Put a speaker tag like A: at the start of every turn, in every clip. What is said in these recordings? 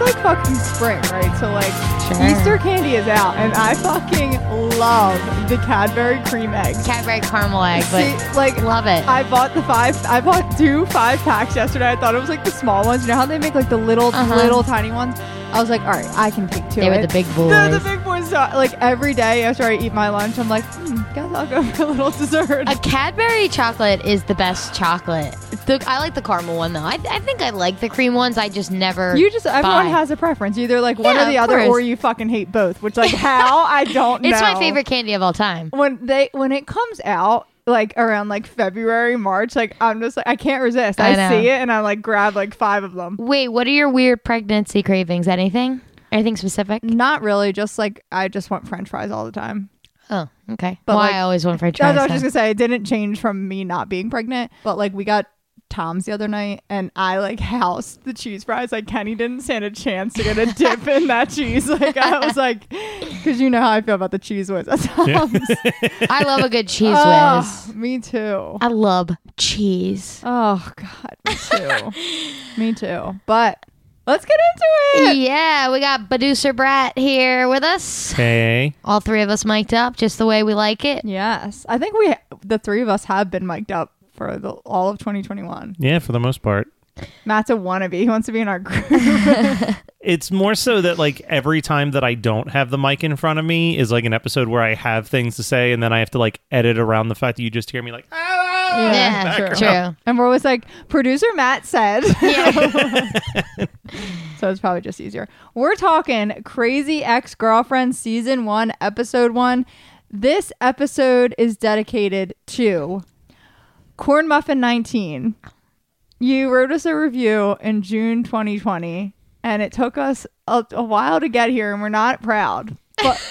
A: It's like fucking spring, right? So like
B: Sure.
A: Easter candy is out, and I fucking love the Cadbury cream eggs.
B: Cadbury caramel egg, but
A: See, like
B: love it.
A: I bought the five. I bought two five packs yesterday. I thought it was like the small ones. You know how they make like the little,
B: Uh-huh.
A: little tiny ones. I was like, all right, I can take two.
B: they were the big boys.
A: They're the big boys. So, like every day after I eat my lunch, I'm like, hmm, guess I'll go for a little dessert.
B: A Cadbury chocolate is the best chocolate. The, I like the caramel one though. I, I think I like the cream ones. I just never.
A: You just everyone
B: buy.
A: has a preference. Either like one
B: Yeah,
A: or the
B: of
A: other, or
B: course.
A: you fucking hate both. Which like how I don't know.
B: It's my favorite candy of all time.
A: when they when it comes out like around like February March like I'm just like I can't resist I,
B: I know.
A: see it and I like grab like five of them
B: Wait, what are your weird pregnancy cravings? Anything? Anything specific?
A: not really just like I just want french fries all the time
B: Oh, okay.
A: But,
B: well,
A: like,
B: I always want french
A: that's
B: fries.
A: what I was just gonna say it didn't change from me not being pregnant but like we got Tom's the other night and I like housed the cheese fries like Kenny didn't stand a chance to get a dip in that cheese like I was like because you know how I feel about the Cheez Whiz at Tom's
B: I love a good cheese
A: Oh,
B: whiz.
A: me too
B: I love cheese.
A: Oh God, me too. me too. But let's get into it.
B: Yeah, we got Producer Brat here with us.
C: Hey.
B: All three of us mic'd up just the way we like it.
A: Yes, I think we, the three of us, have been mic'd up for the all of 2021.
C: Yeah, for the most part.
A: Matt's a wannabe. He wants to be in our group.
D: It's more so that like every time that I don't have the mic in front of me is like an episode where I have things to say and then I have to like edit around the fact that you just hear me like ah!
B: Yeah,
A: true.
B: true.
A: and we're always like, producer Matt said.
B: Yeah.
A: so it's probably just easier. We're talking Crazy Ex Girlfriend Season 1, Episode 1. This episode is dedicated to Corn Muffin 19. You wrote us a review in June 2020, and it took us a, a while to get here, and we're not proud. But,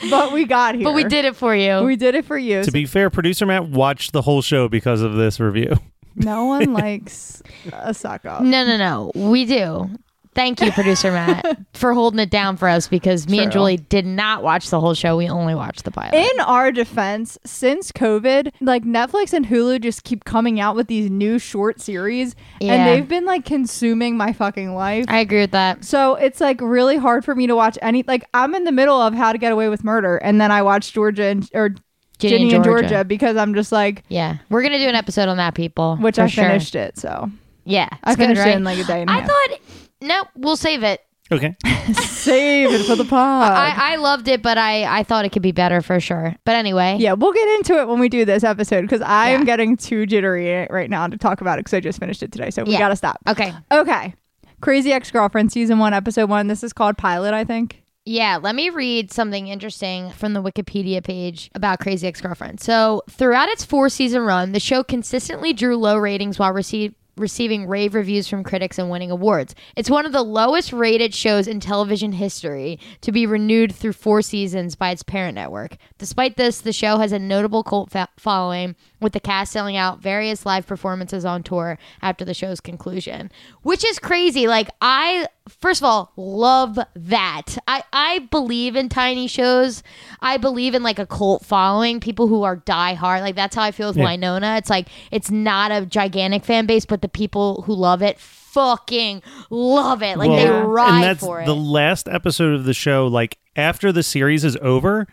A: but we got here.
B: but we did it for you.
A: We did it for you.
D: To be fair, producer Matt watched the whole show because of this review.
A: no one likes a suck up.
B: no, no, no. We do. Thank you, producer Matt, for holding it down for us because me and Julie did not watch the whole show. We only watched the pilot.
A: In our defense, since COVID, like Netflix and Hulu just keep coming out with these new short series
B: Yeah.
A: and they've been like consuming my fucking life.
B: I agree with that.
A: so it's like really hard for me to watch any like I'm in the middle of How to Get Away with Murder and then I watch Georgia and or
B: Ginny
A: Ginny,
B: and
A: Georgia.
B: Georgia.
A: because I'm just like
B: Yeah, we're gonna do an episode on that, people.
A: which I
B: sure.
A: finished it. So
B: Yeah,
A: I
B: it's good,
A: finished
B: right?
A: it in like a day and a
B: I
A: half.
B: thought no, we'll save it.
D: Okay.
A: Save it for the pod.
B: I, I loved it, but I I thought it could be better for sure. But anyway,
A: yeah, we'll get into it when we do this episode because I am
B: Yeah.
A: getting too jittery right now to talk about it because I just finished it today. So we
B: Yeah.
A: gotta stop.
B: Okay.
A: Okay. Crazy Ex Girlfriend, season one, episode one. This is called Pilot, I think.
B: Yeah, let me read something interesting from the Wikipedia page about Crazy Ex Girlfriend. So, throughout its four season run, the show consistently drew low ratings while receive, receiving rave reviews from critics and winning awards. It's one of the lowest rated shows in television history to be renewed through four seasons by its parent network. Despite this, the show has a notable cult fa- following, with the cast selling out various live performances on tour after the show's conclusion, which is crazy. Like, I, first of all, love that. I, I believe in tiny shows. I believe in like a cult following, people who are die hard. Like, that's how I feel with
D: Yeah.
B: Winona. It's like, it's not a gigantic fan base, but the people who love it fucking love it. Like, they
D: Well,
B: ride
D: and that's
B: for it.
D: the last episode of the show. Like after the series is over,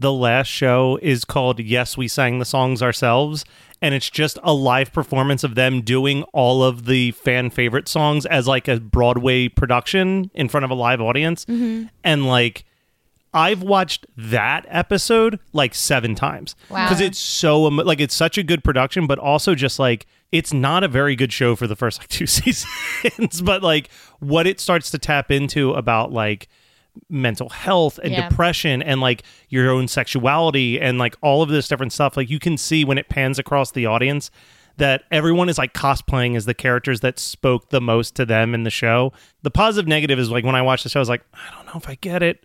D: the last show is called "Yes, We Sang the Songs Ourselves," and it's just a live performance of them doing all of the fan favorite songs as like a Broadway production in front of a live audience,
B: Mm-hmm.
D: and like. I've watched that episode like seven times
B: Wow.
D: because it's so like it's such a good production, but also just like it's not a very good show for the first like two seasons. but like what it starts to tap into about like mental health and
B: Yeah.
D: depression and like your own sexuality and like all of this different stuff, like you can see when it pans across the audience that everyone is like cosplaying as the characters that spoke the most to them in the show. The positive negative is like when I watch the show, I was like, I don't know if I get it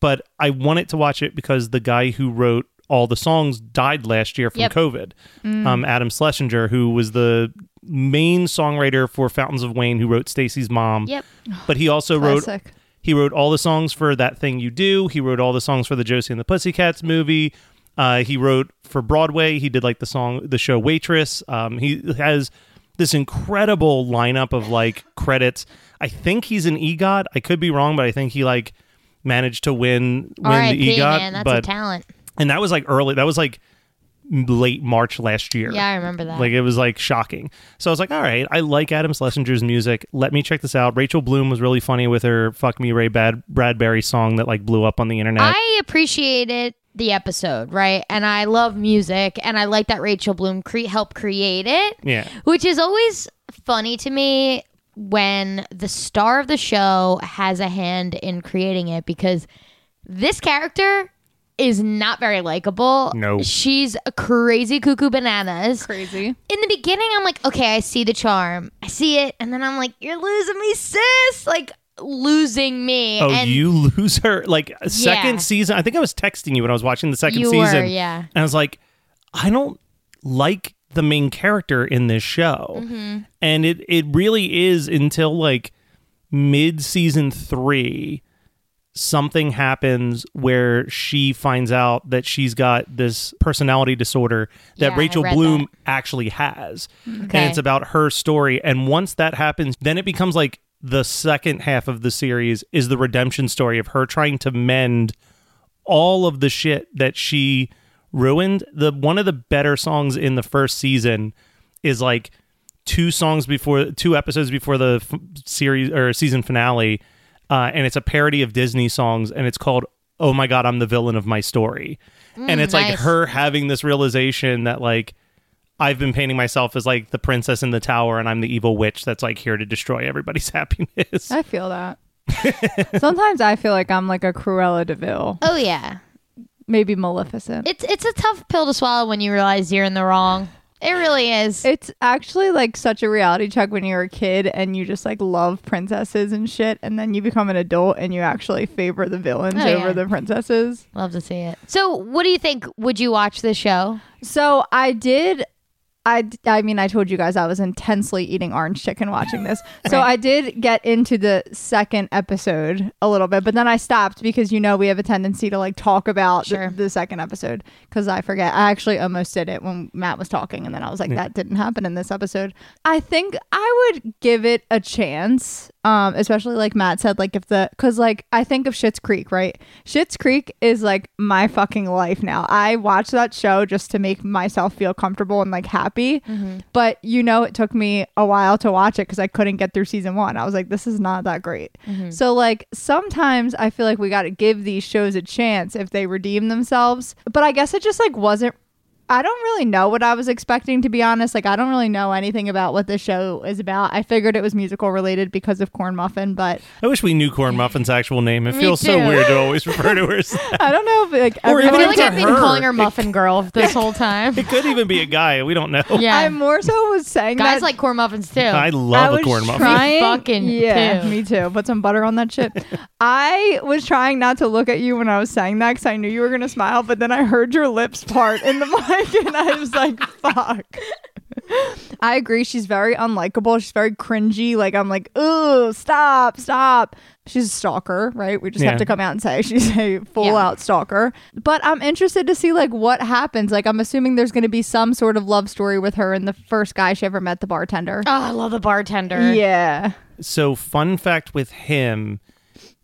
D: but I wanted to watch it because the guy who wrote all the songs died last year from
B: Yep.
D: COVID. Um, Adam Schlesinger, who was the main songwriter for Fountains of Wayne, who wrote Stacy's mom.
B: Yep.
D: But he also wrote
A: Classic.
D: He wrote all the songs for That Thing You Do. He wrote all the songs for the Josie and the Pussycats movie. Uh, he wrote for Broadway. He did like the song, the show Waitress. Um, he has this incredible lineup of like credits. I think he's an EGOT. I could be wrong, but I think he like managed to win win
B: R.I.P.
D: the EGOT.
B: man, that's
D: but
B: a talent.
D: and that was like early. That was like late March last year.
B: Yeah, I remember that.
D: Like it was like shocking. So I was like, all right, I like Adam Schlesinger's music. Let me check this out. Rachel Bloom was really funny with her "Fuck Me Ray Bad Bradbury" song that like blew up on the internet.
B: I appreciated the episode, right? And I love music, and I like that Rachel Bloom cre- helped create it.
D: Yeah.
B: Which is always funny to me when the star of the show has a hand in creating it because this character is not very likable.
D: No.
B: She's a crazy cuckoo bananas.
A: Crazy.
B: In the beginning, I'm like, okay, I see the charm. I see it. And then I'm like, you're losing me, sis. Like, losing me.
D: Oh,
B: and
D: you lose her like second
B: Yeah.
D: season. I think I was texting you when I was watching the second
B: You
D: season.
B: were, yeah.
D: And I was like, I don't like the main character in this show.
B: Mm-hmm.
D: And it it really is until like mid season three, something happens where she finds out that she's got this personality disorder that
B: Yeah,
D: Rachel Bloom
B: that.
D: actually has. And it's about her story. And once that happens, then it becomes like the second half of the series is the redemption story of her trying to mend all of the shit that she ruined. The one of the better songs in the first season is like two songs before two episodes before the f- series or season finale uh, and it's a parody of Disney songs and it's called Oh my god, I'm the villain of my story. and it's like her having this realization that like I've been painting myself as like the princess in the tower and I'm the evil witch that's like here to destroy everybody's happiness.
A: I feel that. Sometimes I feel like I'm like a Cruella de Vil,
B: Oh, yeah.
A: maybe Maleficent.
B: It's it's a tough pill to swallow when you realize you're in the wrong. It really is.
A: It's actually like such a reality check when you're a kid and you just like love princesses and shit, and then you become an adult and you actually favor the villains
B: Oh,
A: over
B: yeah.
A: the princesses.
B: Love to see it. So, what do you think? Would you watch this show?
A: So I did. I, I mean, I told you guys I was intensely eating orange chicken watching this. So I did get into the second episode a little bit, but then I stopped because you know we have a tendency to like talk about the-
B: Sure.
A: the, second episode because I forget. I actually almost did it when Matt was talking, and then I was like, that didn't happen in this episode. I think I would give it a chance, um, especially like Matt said, like if the because like I think of Schitt's Creek, right? Schitt's Creek is like my fucking life now. I watch that show just to make myself feel comfortable and like happy. But you know, it took me a while to watch it because I couldn't get through season one. I was like, this is not that great. So like sometimes I feel like we got to give these shows a chance if they redeem themselves. But I guess it just like wasn't I don't really know what I was expecting to be honest. Like I don't really know anything about what this show is about. I figured it was musical related because of Corn Muffin, but
D: I wish we knew Corn Muffin's actual name. It
B: Me
D: feels so weird to always refer to her. as that.
A: I don't know if like
D: Or
B: I feel like I've been
D: her.
B: calling her Muffin Girl this whole time.
D: It could even be a guy. We don't know.
B: Yeah.
A: I more so was saying
B: Guys
A: that
B: like corn muffins too.
D: I
A: I
D: love
A: was
D: a corn muffin.
A: Trying,
B: Fucking
A: yeah,
B: too.
A: me too. Put some butter on that shit. I was trying not to look at you when I was saying that because I knew you were gonna smile, but then I heard your lips part in the mic, and I was like, "Fuck." I agree. She's very unlikable. She's very cringy. Like I'm like, "Ooh, stop, stop." She's a stalker, right? We just
D: Yeah.
A: have to come out and say she's a full
B: Yeah.
A: out stalker. But I'm interested to see like what happens. Like I'm assuming there's going to be some sort of love story with her and the first guy she ever met, the bartender.
B: oh, I love the bartender.
A: Yeah.
D: So, fun fact with him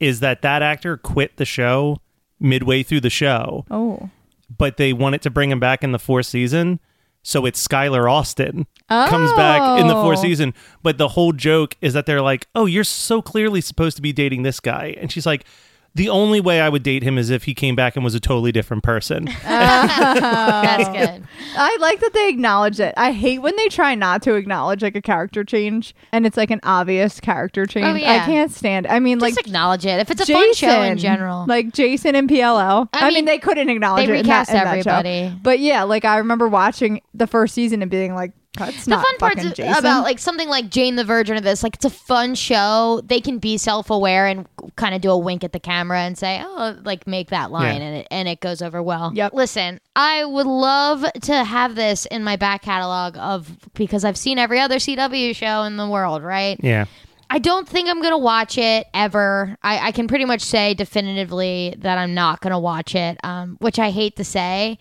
D: is that that actor quit the show midway through the show,
A: Oh.
D: But they wanted to bring him back in the fourth season. So it's Skylar Austin comes back in the fourth
A: Oh.
D: season. But the whole joke is that they're like, "Oh, you're so clearly supposed to be dating this guy," and she's like, "The only way I would date him is if he came back and was a totally different person."
B: That's good.
A: I like that they acknowledge it. I hate when they try not to acknowledge like a character change and it's like an obvious character oh, change.
B: Oh, yeah.
A: I can't stand. It. I mean,
B: Just
A: like
B: acknowledge it. If it's a fun show in general.
A: like Jason and PLL. I,
B: I
A: mean,
B: mean,
A: they couldn't acknowledge
B: they
A: it. in that-
B: recast
A: in that show.
B: everybody.
A: But yeah, like I remember watching the first season and being like, "That's
B: the fun parts of-
A: Jason."
B: about like something like Jane the Virgin or this, like it's a fun show. They can be self aware and kind of do a wink at the camera and say, "Oh, like make that line,"
D: Yeah.
B: and it and it goes over well.
A: Yep.
B: Listen, I would love to have this in my back catalog of because I've seen every other CW show in the world, right?
D: yeah.
B: I don't think I'm gonna watch it ever. I, I can pretty much say definitively that I'm not gonna watch it, um, which I hate to say.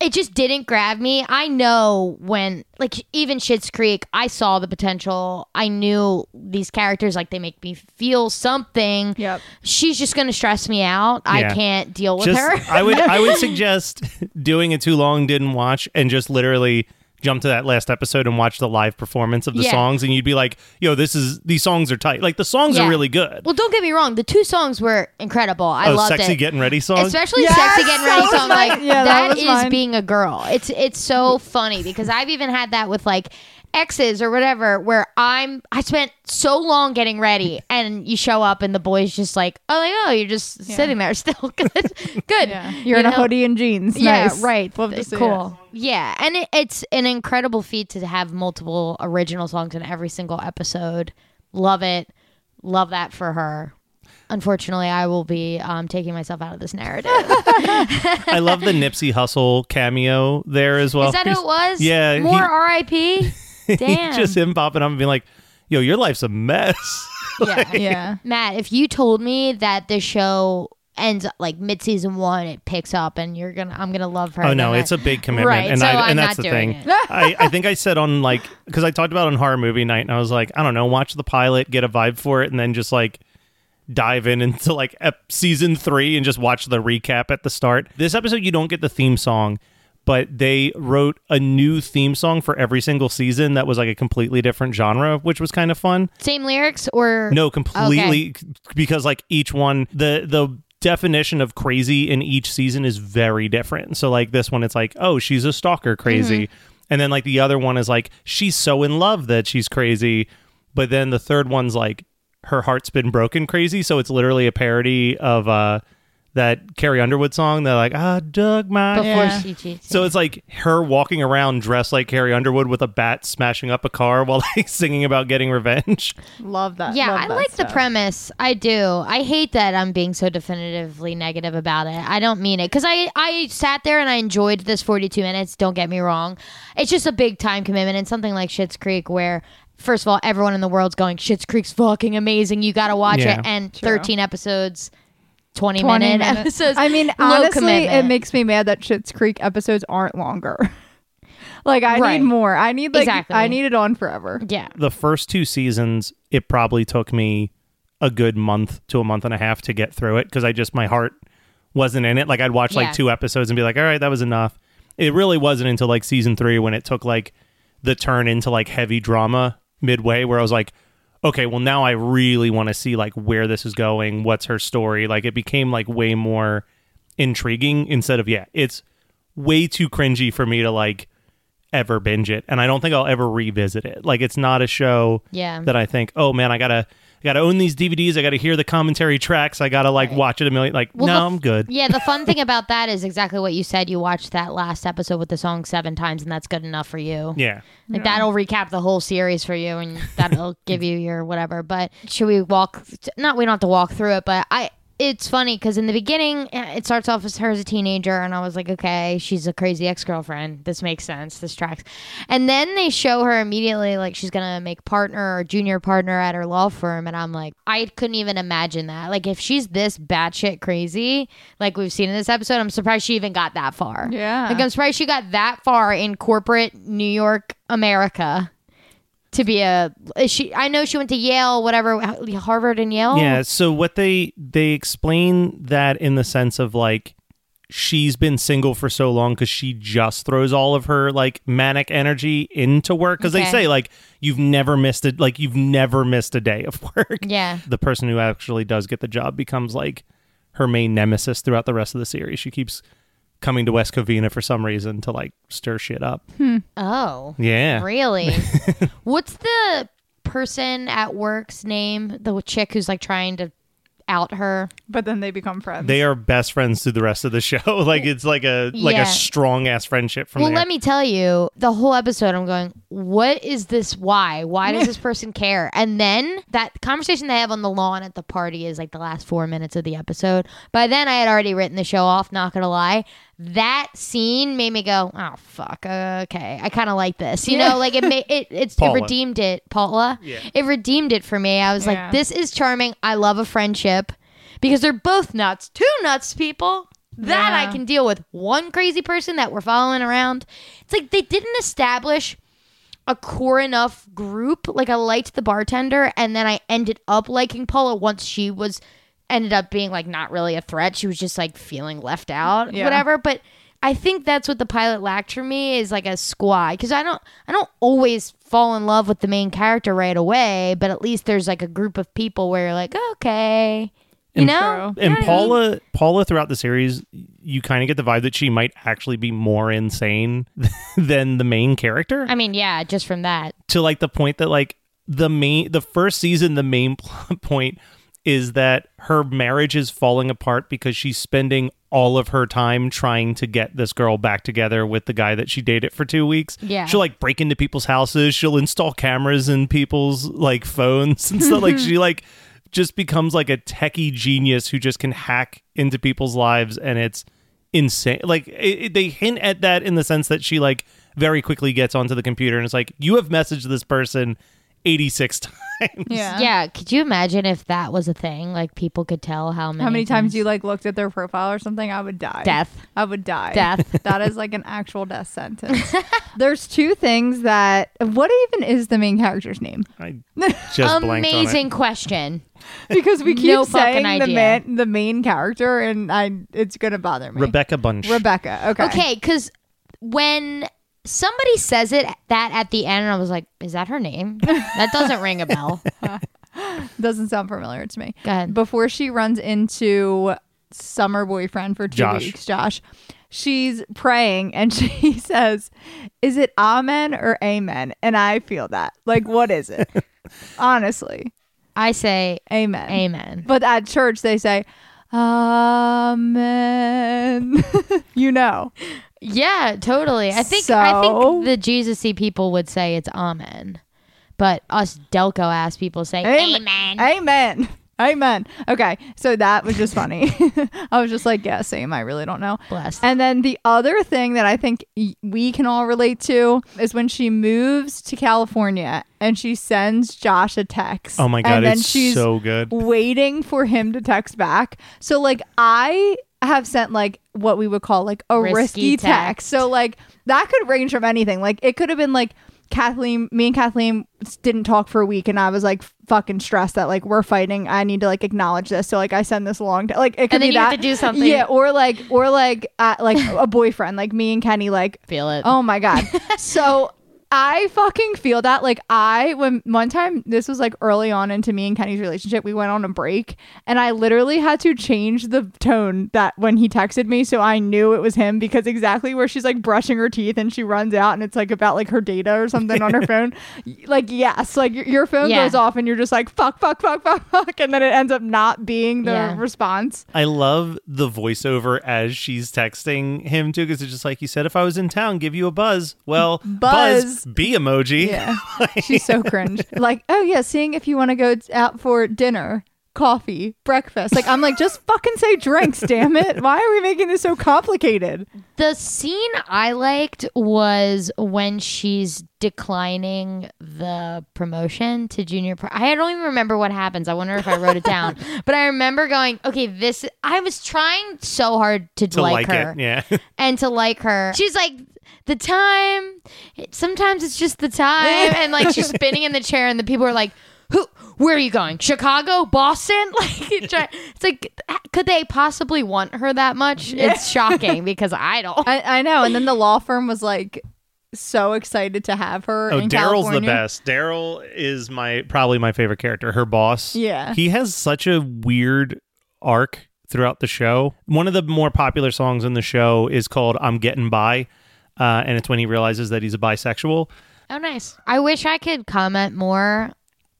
B: It just didn't grab me. I know when, like, even Schitt's Creek, I saw the potential. I knew these characters, like, they make me feel something.
A: Yep.
B: She's just gonna stress me out. I can't deal with
D: just
B: her.
D: I would I would suggest doing it too long, didn't watch, and just literally jump to that last episode and watch the live performance of the
B: Yeah.
D: songs, and you'd be like, "Yo, this is these songs are tight. Like the songs
B: Yeah.
D: are really good."
B: well, don't get me wrong. The two songs were incredible. I
D: oh,
B: loved
D: sexy
B: it.
D: getting ready song.
B: especially
A: Yes,
B: sexy getting ready song
A: mine.
B: like
A: Yeah, that
B: that
A: was
B: is
A: mine.
B: being a girl it's it's so funny because i've even had that with like exes or whatever where i'm i spent so long getting ready and you show up and the boy's just like oh like oh you're just sitting there still good good
A: yeah, you're
B: You
A: in a hoodie and jeans.
B: yeah
A: Nice.
B: right
A: Love to see it.
B: cool yeah and it, it's an incredible feat to have multiple original songs in every single episode love it love that for her unfortunately i will be um, taking myself out of this narrative
D: I love the Nipsey Hussle cameo there as well.
B: Is that who it was?
D: Yeah,
B: More
D: he-
B: RIP? Damn.
D: just him popping up and being like, "Yo, your life's a mess."
B: yeah.
A: Yeah.
B: Matt, if you told me that the show ends like mid season one, it picks up and you're gonna I'm gonna love her.
D: Oh no, it's
B: I-
D: a big commitment,
B: Right,
D: and
B: so
D: I
B: I'm
D: and that's
B: not
D: the thing. I I think I said on like because I talked about on horror movie night, and I was like, I don't know, watch the pilot, get a vibe for it, and then just like dive in into like ep- season three and just watch the recap at the start. This episode, you don't get the theme song. But they wrote a new theme song for every single season that was like a completely different genre, which was kind of fun.
B: Same lyrics or
D: No, completely because like each one the the definition of crazy in each season is very different. So like this one it's like, "Oh, she's a stalker crazy." And then like the other one is like, "She's so in love that she's crazy." But then the third one's like, "Her heart's been broken crazy." So it's literally a parody of uh that Carrie Underwood song. They're like, "I dug my
B: before
A: Yeah.
B: she cheats.
D: so it's like her walking around dressed like Carrie Underwood with a bat smashing up a car while like singing about getting revenge.
A: Love that.
B: yeah,
A: Love
B: I
A: that
B: like the premise. I do. I hate that I'm being so definitively negative about it. I don't mean it because I I sat there and I enjoyed this 42 minutes. Don't get me wrong. It's just a big time commitment and something like Schitt's Creek where. First of all, everyone in the world's going, Schitt's Creek's fucking amazing. You got to watch
D: Yeah.
B: it. And
A: True.
B: 13 episodes, 20,
A: 20
B: minute
A: minutes.
B: episodes.
A: I mean,
B: low
A: honestly, it makes me mad that Schitt's Creek episodes aren't longer. like, I
B: Right.
A: need more. I need like
B: Exactly.
A: I need it on forever.
B: Yeah.
D: the first two seasons, it probably took me a good month to a month and a half to get through it because I just my heart wasn't in it. Like I'd watch
B: Yeah.
D: like two episodes and be like, all right, that was enough. It really wasn't until like season three when it took like the turn into like heavy drama midway where I was like, okay, well now I really want to see like where this is going, what's her story. Like it became like way more intriguing instead of yeah, it's way too cringy for me to like ever binge it, and I don't think I'll ever revisit it. Like it's not a show
B: Yeah.
D: that I think, oh man, I gotta. I gotta own these DVDs. I gotta hear the commentary tracks. I gotta like watch it a million. Like,
B: Well,
D: no,
B: the-
D: I'm good.
B: Yeah, the fun thing about that is exactly what you said. You watched that last episode with the song seven times, and that's good enough for you.
D: Yeah.
B: Like that'll recap the whole series for you, and that'll give you your whatever. But should we walk? Not we don't have to walk through it, but I. It's funny because in the beginning eh, it starts off as her as a teenager, and I was like, okay, she's a crazy ex girlfriend. This makes sense. This tracks. And then they show her immediately like she's gonna make partner or junior partner at her law firm, and I'm like, I couldn't even imagine that. Like if she's this batshit crazy, like we've seen in this episode, I'm surprised she even got that far.
A: Yeah.
B: Like I'm surprised she got that far in corporate New York, America, to be a. She, I know she went to Yale, whatever, Harvard and Yale.
D: Yeah. So what they they explain that in the sense of like she's been single for so long because she just throws all of her like manic energy into work because they say like you've never missed it like you've never missed a day of work.
B: Yeah.
D: The person who actually does get the job becomes like her main nemesis throughout the rest of the series. She keeps coming to West Covina for some reason to like stir shit up. Hmm.
B: Oh.
D: Yeah.
B: Really? What's the person at work's name? The chick who's like trying to out her.
A: But then they become friends.
D: They are best friends through the rest of the show. like it's like a like
B: Yeah.
D: a strong ass friendship from
B: Well,
D: there.
B: let me tell you, the whole episode, I'm going, what is this? Why? Why does this person care? And then that conversation they have on the lawn at the party is like the last four minutes of the episode. By then, I had already written the show off, not gonna lie. That scene made me go, oh, fuck, okay. I kind of like this. You
A: Yeah.
B: know, like it, made it, it's, it redeemed it, Paula. yeah. It redeemed it for me. I was
A: Yeah.
B: like, this is charming. I love a friendship because they're both nuts. Two nuts, people. That I can deal with. One crazy person that we're following around. It's like they didn't establish a core enough group. Like I liked the bartender, and then I ended up liking Paula once she was ended up being like not really a threat. She was just like feeling left out,
A: Yeah.
B: whatever. But I think that's what the pilot lacked for me is like a squad because I don't I don't always fall in love with the main character right away, but at least there's like a group of people where you're like okay, you know.
A: True.
B: You know
D: and
B: what I mean?
D: Paula, Paula, throughout the series, you kind of get the vibe that she might actually be more insane than the main character.
B: I mean, yeah, just from that.
D: to like the point that like the main, the first season, the main plot point is that her marriage is falling apart because she's spending all of her time trying to get this girl back together with the guy that she dated for two weeks.
B: Yeah.
D: She'll like break into people's houses. She'll install cameras in people's like phones and stuff. like she like just becomes like a techie genius who just can hack into people's lives and it's insane. Like it, it- they hint at that in the sense that she like very quickly gets onto the computer and it's like you have messaged this person 86 times.
A: yeah.
B: Yeah, could you imagine if that was a thing? Like people could tell how many
A: How many times you like looked at their profile or something? I would die.
B: Death.
A: I would die.
B: Death.
A: that is like an actual death sentence. There's two things that. What even is the main character's name?
D: I just blanked on it.
B: Amazing question.
A: Because we keep
B: No fucking
A: saying the
B: idea.
A: man, the main character, and I, it's gonna bother me.
D: Rebecca Bunch.
A: Rebecca. Okay.
B: Okay, because when somebody says it that at the end, and I was like, "Is that her name?" that doesn't ring a bell.
A: Doesn't sound familiar to me.
B: Go ahead.
A: Before she runs into summer boyfriend for two
D: Josh.
A: weeks, Josh, she's praying and she says, Is it amen or amen? And I feel that. Like, what is it? Honestly,
B: I say
A: amen.
B: amen.
A: But at church, they say, Amen. you know.
B: Yeah, totally. I think I
A: So-
B: think the Jesus-y people would say it's amen, but us Delco ass people say amen.
A: Amen. Amen. Okay. So that was just funny. I was just like, yeah, same. I really don't know.
B: Bless.
A: And then the other thing that I think y- we can all relate to is when she moves to California and she sends Josh a text.
D: Oh my god,
A: and then
D: it's
A: she's
D: so good.
A: waiting for him to text back. So like I have sent like what we would call like a risky,
B: Risky
A: text.
B: text.
A: So like that could range from anything. Like it could have been like Kathleen, me and Kathleen didn't talk for a week, and I was like fucking stressed that like we're fighting. I need to like acknowledge this. So like I send this along to like it could
B: And then
A: be
B: you have
A: that
B: to do something.
A: Yeah, or like or like uh, like a boyfriend, like me and Kenny, like
B: Feel it.
A: Oh my god. so I fucking feel that. Like I when one time this was like early on into me and Kenny's relationship, we went on a break and I literally had to change the tone that when he texted me so I knew it was him because exactly where she's like brushing her teeth and she runs out and it's like about like her data or something on her phone. Like yes, like your, your phone
B: Yeah.
A: goes off and you're just like fuck fuck fuck fuck fuck and then it ends up not being the
B: Yeah.
A: response.
D: I love the voiceover as she's texting him too, because it's just like you said, if I was in town, give you a buzz. Well,
A: Buzz.
D: B emoji.
A: Yeah. She's so cringe. Like, oh yeah, seeing if you want to go out for dinner, coffee, breakfast. Like I'm like, just fucking say drinks, damn it. Why are we making this so complicated?
B: The scene I liked was when she's declining the promotion to junior. Pro- I don't even remember what happens. I wonder if I wrote it down. but I remember going, okay, this. I was trying so hard to,
D: To
B: like,
D: like,
B: her
D: it. Yeah.
B: and to like her. She's like, the time. it- Sometimes it's just the time, and like she's spinning in the chair, and the people are like. Who? Where are you going? Chicago, Boston? Like, it's like, could they possibly want her that much? It's shocking because I don't.
A: I, I know. And then the law firm was like so excited to have her.
D: Oh, Daryl's the best. Daryl is my probably my favorite character. Her boss.
A: Yeah.
D: He has such a weird arc throughout the show. One of the more popular songs in the show is called "I'm Getting By," uh, and it's when he realizes that he's a bisexual.
B: Oh, nice. I wish I could comment more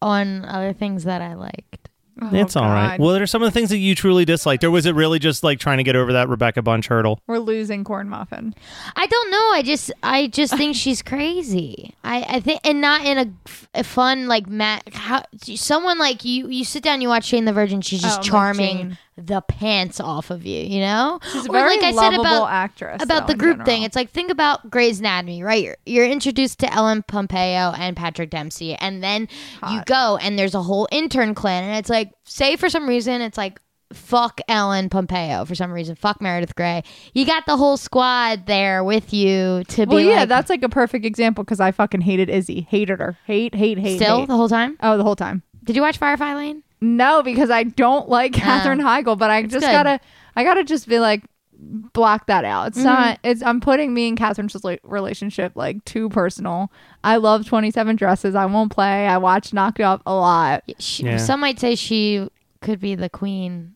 B: on other things that I liked.
A: Oh,
D: it's all right.
A: God.
D: Well, there are some of the things that you truly disliked, or was it really just like trying to get over that Rebecca Bunch hurdle?
A: We're losing corn muffin.
B: I don't know. I just, I just think she's crazy. I, I think, and not in a fun like Matt. How someone like you, you sit down, you watch Jane the Virgin. She's just
A: Oh,
B: charming
A: Jane.
B: The pants off of you. You know,
A: She's a
B: Or
A: very
B: like I said about
A: actress.
B: about
A: though,
B: the group thing. It's like think about Grey's Anatomy, right? You're, you're introduced to Ellen Pompeo and Patrick Dempsey, and then you go and there's a whole intern clan, and it's like, say for some reason, it's like. Fuck Ellen Pompeo for some reason. Fuck Meredith Grey. You got the whole squad there with you to
A: Well,
B: be Well,
A: yeah,
B: like,
A: that's like a perfect example because I fucking hated Izzy. Hated her. Hate, hate, hate.
B: still
A: hate.
B: the whole time.
A: oh, the whole time.
B: Did you watch Firefly Lane?
A: No, because I don't like Katherine Heigl, but I just
B: good.
A: gotta, I gotta just be like, block that out.
B: Mm-hmm.
A: It's not. It's. I'm putting me and Catherine's relationship like too personal. I love Twenty Seven Dresses. I won't play. I watch Knocked Up a lot.
B: She,
D: Yeah.
B: Some might say she could be the queen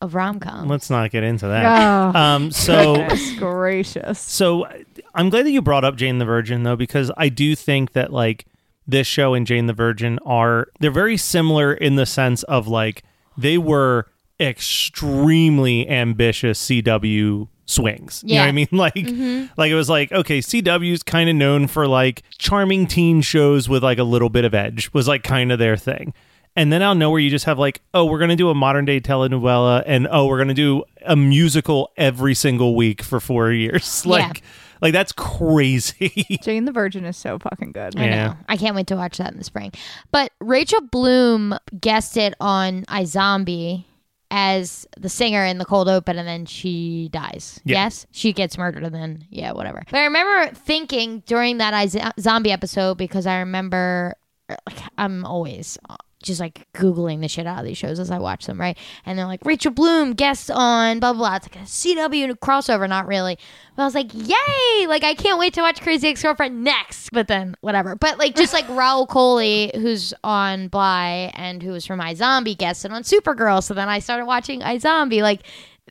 B: of rom com.
D: Let's not get into that.
A: Oh,
D: Um, so
A: gracious.
D: So I'm glad that you brought up Jane the Virgin though, because I do think that like this show and Jane the Virgin are they're very similar in the sense of like they were extremely ambitious CW swings. You know what I mean? Like mm-hmm. like it was like, okay, CW's kind of known for like charming teen shows with like a little bit of edge was like kind of their thing. And then out of nowhere, you just have like, oh, we're going to do a modern day telenovela, and oh, we're going to do a musical every single week for four years. like, like that's crazy.
A: Jane the Virgin is so fucking good.
B: I
D: Yeah.
B: know. I can't wait to watch that in the spring. But Rachel Bloom guested it on iZombie as the singer in the cold open and then she dies.
D: Yeah.
B: Yes? She gets murdered and then, yeah, whatever. But I remember thinking during that iZ- zombie episode because I remember, like, I'm always just like Googling the shit out of these shows as I watch them, right? And they're like, Rachel Bloom guest on blah, blah, blah. It's like a CW crossover, not really. But I was like, yay! Like, I can't wait to watch Crazy Ex Girlfriend next. But then, whatever. But like, just like Rahul Kohli, who's on Bly and who was from iZombie, guested on Supergirl. So then I started watching iZombie. Like,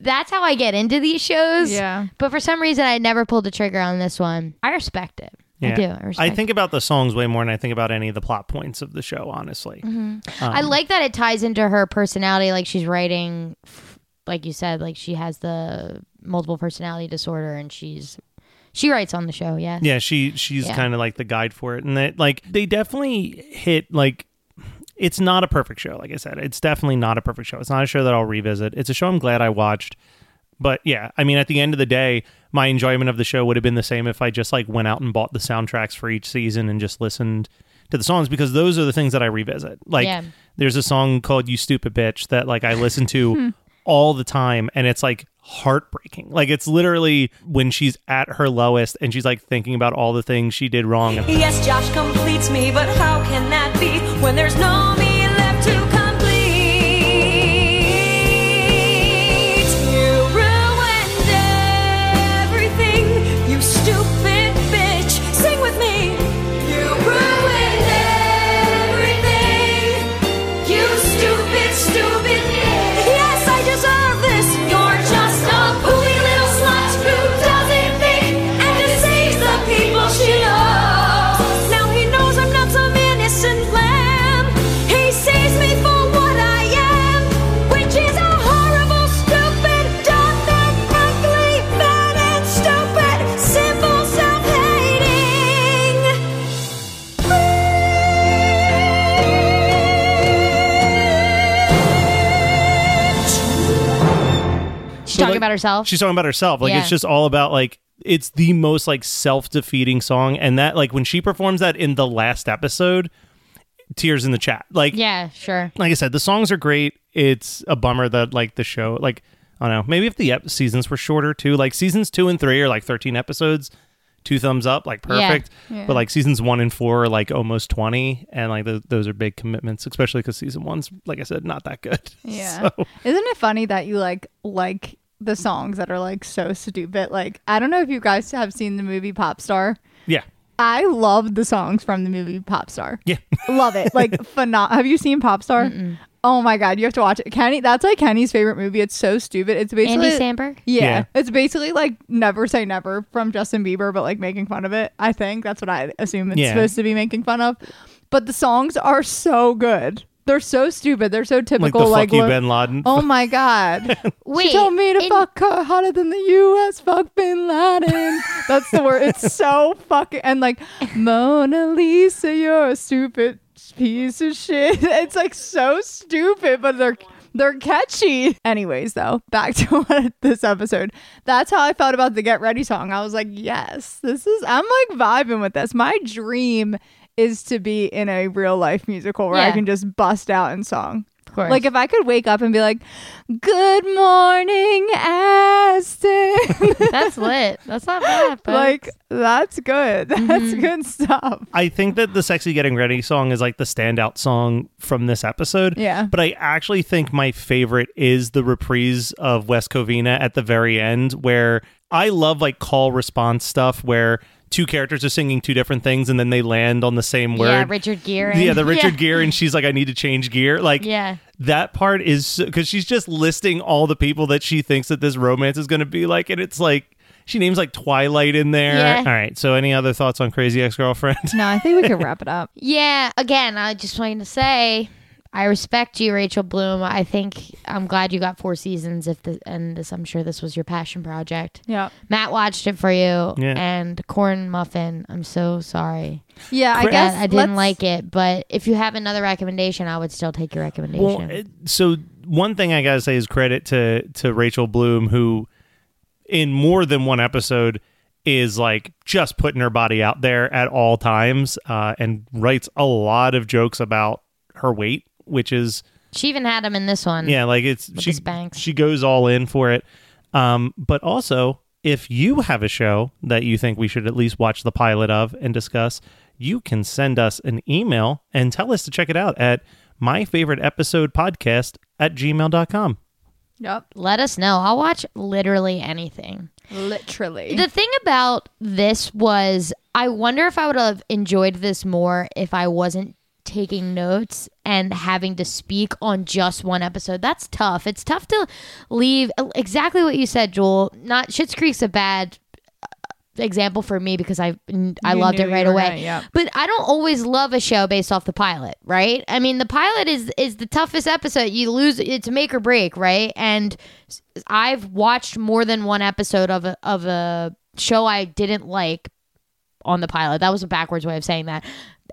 B: that's how I get into these shows.
A: Yeah.
B: But for some reason, I never pulled the trigger on this one. I respect it. I do. I, respect
D: think about the songs way more than I think about any of the plot points of the show, honestly.
B: Mm-hmm. I like that it ties into her personality. Like she's writing, like you said, like she has the multiple personality disorder, and she's she writes on the show. Yeah,
D: Yeah, she she's
B: Yeah.
D: kind of like the guide for it, and that like they definitely hit like it's not a perfect show. Like I said, it's definitely not a perfect show. It's not a show that I'll revisit. It's a show I'm glad I watched. But yeah, I mean, at the end of the day, my enjoyment of the show would have been the same if I just like went out and bought the soundtracks for each season and just listened to the songs because those are the things that I revisit. Like,
B: Yeah.
D: there's a song called "You Stupid Bitch" that like I listen to all the time, and it's like heartbreaking. Like, it's literally when she's at her lowest and she's like thinking about all the things she did wrong.
E: Yes, Josh completes me, but how can that be when there's no me
B: herself.
D: she's talking about herself. Like
B: Yeah.
D: it's just all about like it's the most like self-defeating song and that like when she performs that in the last episode tears in the chat. Like
B: yeah, sure.
D: like I said, the songs are great. It's a bummer that like the show like I don't know, maybe if the ep- seasons were shorter too. Like seasons 2 and 3 are like 13 episodes. Two thumbs up, like perfect. But like seasons one and four are like almost twenty, and like th- those are big commitments, especially because season one's, like I said, not that good.
A: Yeah.
D: So-
A: Isn't it funny that you like like the songs that are like so stupid? Like I don't know if you guys have seen the movie Pop Star.
D: yeah,
A: I love the songs from the movie Pop Star.
D: yeah.
A: Love it. Like phenom- Have you seen Pop Star? Oh my god, you have to watch it. Kenny, that's like Kenny's favorite movie. It's so stupid. It's basically
B: Andy Samberg.
A: Yeah,
D: Yeah.
A: it's basically like Never Say Never from Justin Bieber, but like making fun of it. I think that's what I assume it's
D: Yeah.
A: supposed to be making fun of. But the songs are so good. They're so stupid. They're so typical.
D: Like
A: typical.
D: the
A: Like,
D: fuck you,
A: lo-
D: Bin Laden.
A: Oh my god.
B: Wait,
A: she told me to
B: in-
A: fuck her hotter than the U.S. Fuck Bin Laden. That's the word. It's so fucking and like Mona Lisa, you're a stupid piece of shit. It's like so stupid, but they're they're catchy. Anyways, though, back to this episode. That's how I felt about the Get Ready song. I was like, yes, this is. I'm like vibing with this. My dream is to be in a real life musical where I can just bust out in song.
B: Of course.
A: Like if I could wake up and be like, "Good morning, Aston,"
B: that's lit. That's not bad. But
A: like that's good. That's
B: Mm-hmm.
A: good stuff.
D: I think that the "Sexy Getting Ready" song is like the standout song from this episode.
A: Yeah.
D: but I actually think my favorite is the reprise of West Covina at the very end, where I love like call response stuff where two characters are singing two different things and then they land on the same word.
B: yeah, Richard Gere.
D: Yeah, the Richard
B: yeah.
D: Gere, and she's like, I need to change gear. Like,
B: Yeah.
D: that part is because she's just listing all the people that she thinks that this romance is going to be like, and it's like she names like Twilight in there.
B: Yeah.
D: All right. So, any other thoughts on Crazy Ex Girlfriend?
A: No, I think we can wrap it up.
B: Yeah, again, I just wanted to say I respect you, Rachel Bloom. I think I'm glad you got four seasons. If the and this, I'm sure this was your passion project.
A: Yeah,
B: Matt watched it for you,
D: Yeah.
B: and Corn Muffin. I'm so sorry.
A: yeah. I guess
B: I didn't like it, but if you have another recommendation, I would still take your recommendation.
D: Well, it- so one thing I gotta say is credit to to Rachel Bloom, who in more than one episode is like just putting her body out there at all times, uh, and writes a lot of jokes about her weight, which is
B: she even had him in this one.
D: yeah, like it's
B: With
D: she she goes all in for it. Um, but also, if you have a show that you think we should at least watch the pilot of and discuss, you can send us an email and tell us to check it out at my favorite episode podcast at gmail.com.
A: Yep,
B: Let us know. I'll watch literally anything.
A: literally.
B: The thing about this was, I wonder if I would have enjoyed this more if I wasn't taking notes and having to speak on just one episode. That's tough. It's tough to leave exactly what you said, Joel. Not Schitt's Creek's a bad uh, example for me because I I
A: You
B: loved it right away.
A: gonna- yep.
B: But I don't always love a show based off the pilot, right? I mean, the pilot is is the toughest episode. You lose it's make or break, right? And I've watched more than one episode of a of a show I didn't like on the pilot. That was a backwards way of saying that.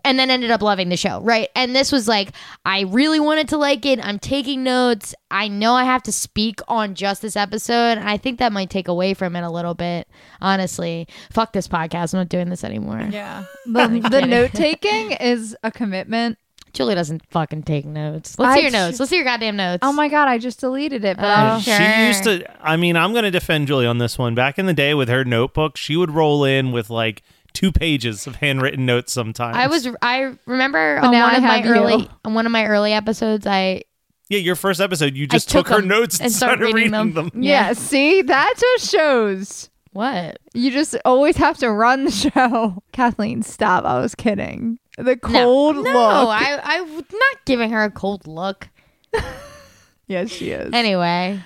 B: And then ended up loving the show, right? And this was like, I really wanted to like it. I'm taking notes. I know I have to speak on just this episode. And I think that might take away from it a little bit, honestly. Fuck this podcast. I'm not doing this anymore.
A: yeah, the, the note taking is a commitment.
B: Julie doesn't fucking take notes. Let's
A: I
B: hear your
A: tr-
B: notes. Let's see your goddamn notes.
A: Oh my god, I just deleted it, but
B: Oh,
A: I'll-
B: Sure.
D: She used to, I mean, I'm going to defend Julie on this one. Back in the day with her notebook, she would roll in with like two pages of handwritten notes sometimes.
B: I was. I remember
A: But
B: on
A: now
B: one
A: I
B: of my
A: have you.
B: early on one of my early episodes. I
D: Yeah, your first episode, you
B: I
D: just took, her notes and, started reading, them.
A: yeah. See, that's what shows.
B: What?
A: You just always have to run the show. Kathleen, stop. I was kidding. The cold
B: no,
A: look.
B: No, I I'm not giving her a cold look.
A: yes, she is.
B: Anyway,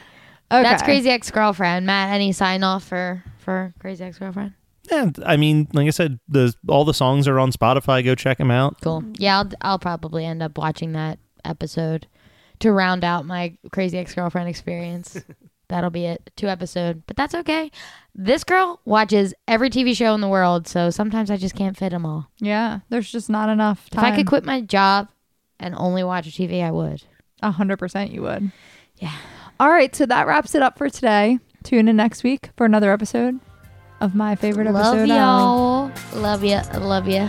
A: okay.
B: that's crazy ex girlfriend. Matt, any sign off for for crazy ex girlfriend?
D: Yeah, I mean, like I said, the all the songs are on Spotify. Go check them out.
B: Cool. Yeah, I'll I'll probably end up watching that episode to round out my crazy ex girlfriend experience. That'll be it. Two episode, but that's okay. This girl watches every TV show in the world, so sometimes I just can't fit them all.
A: Yeah, there's just not enough time. If.
B: I could quit my job and only watch TV, I would.
A: A hundred percent, you would.
B: Yeah.
A: All right, so that wraps it up for today. Tune in next week for another episode of my favorite
B: Love
A: episode. of-
B: y'all. Love ya. Love ya.